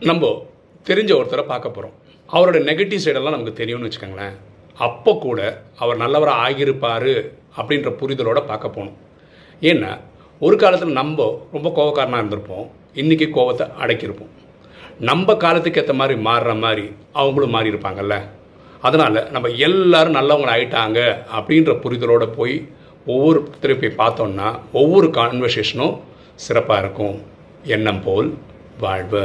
நம்ம தெரிஞ்ச ஒருத்தரை பார்க்க போகிறோம் அவரோட நெகட்டிவ் சைடெல்லாம் நமக்கு தெரியும்னு வச்சுக்கோங்களேன். அப்போ கூட அவர் நல்லவராக ஆகியிருப்பார் அப்படின்ற புரிதலோடு பார்க்க போகணும் ஏன்னா ஒரு காலத்தில் நம்ம ரொம்ப கோவக்காரனாக இருந்திருப்போம். இன்றைக்கி கோவத்தை அடக்கியிருப்போம். நம்ம காலத்துக்கு ஏற்ற மாதிரி மாறுற மாதிரி அவங்களும் மாறி இருப்பாங்கல்ல. அதனால் நம்ம எல்லோரும் நல்லவங்க ஆயிட்டாங்க அப்படின்ற புரிதலோடு போய் ஒவ்வொரு போய் பார்த்தோம்னா ஒவ்வொரு கான்வர்சேஷனும் சிறப்பாக இருக்கும். எண்ணம் போல் வாழ்வு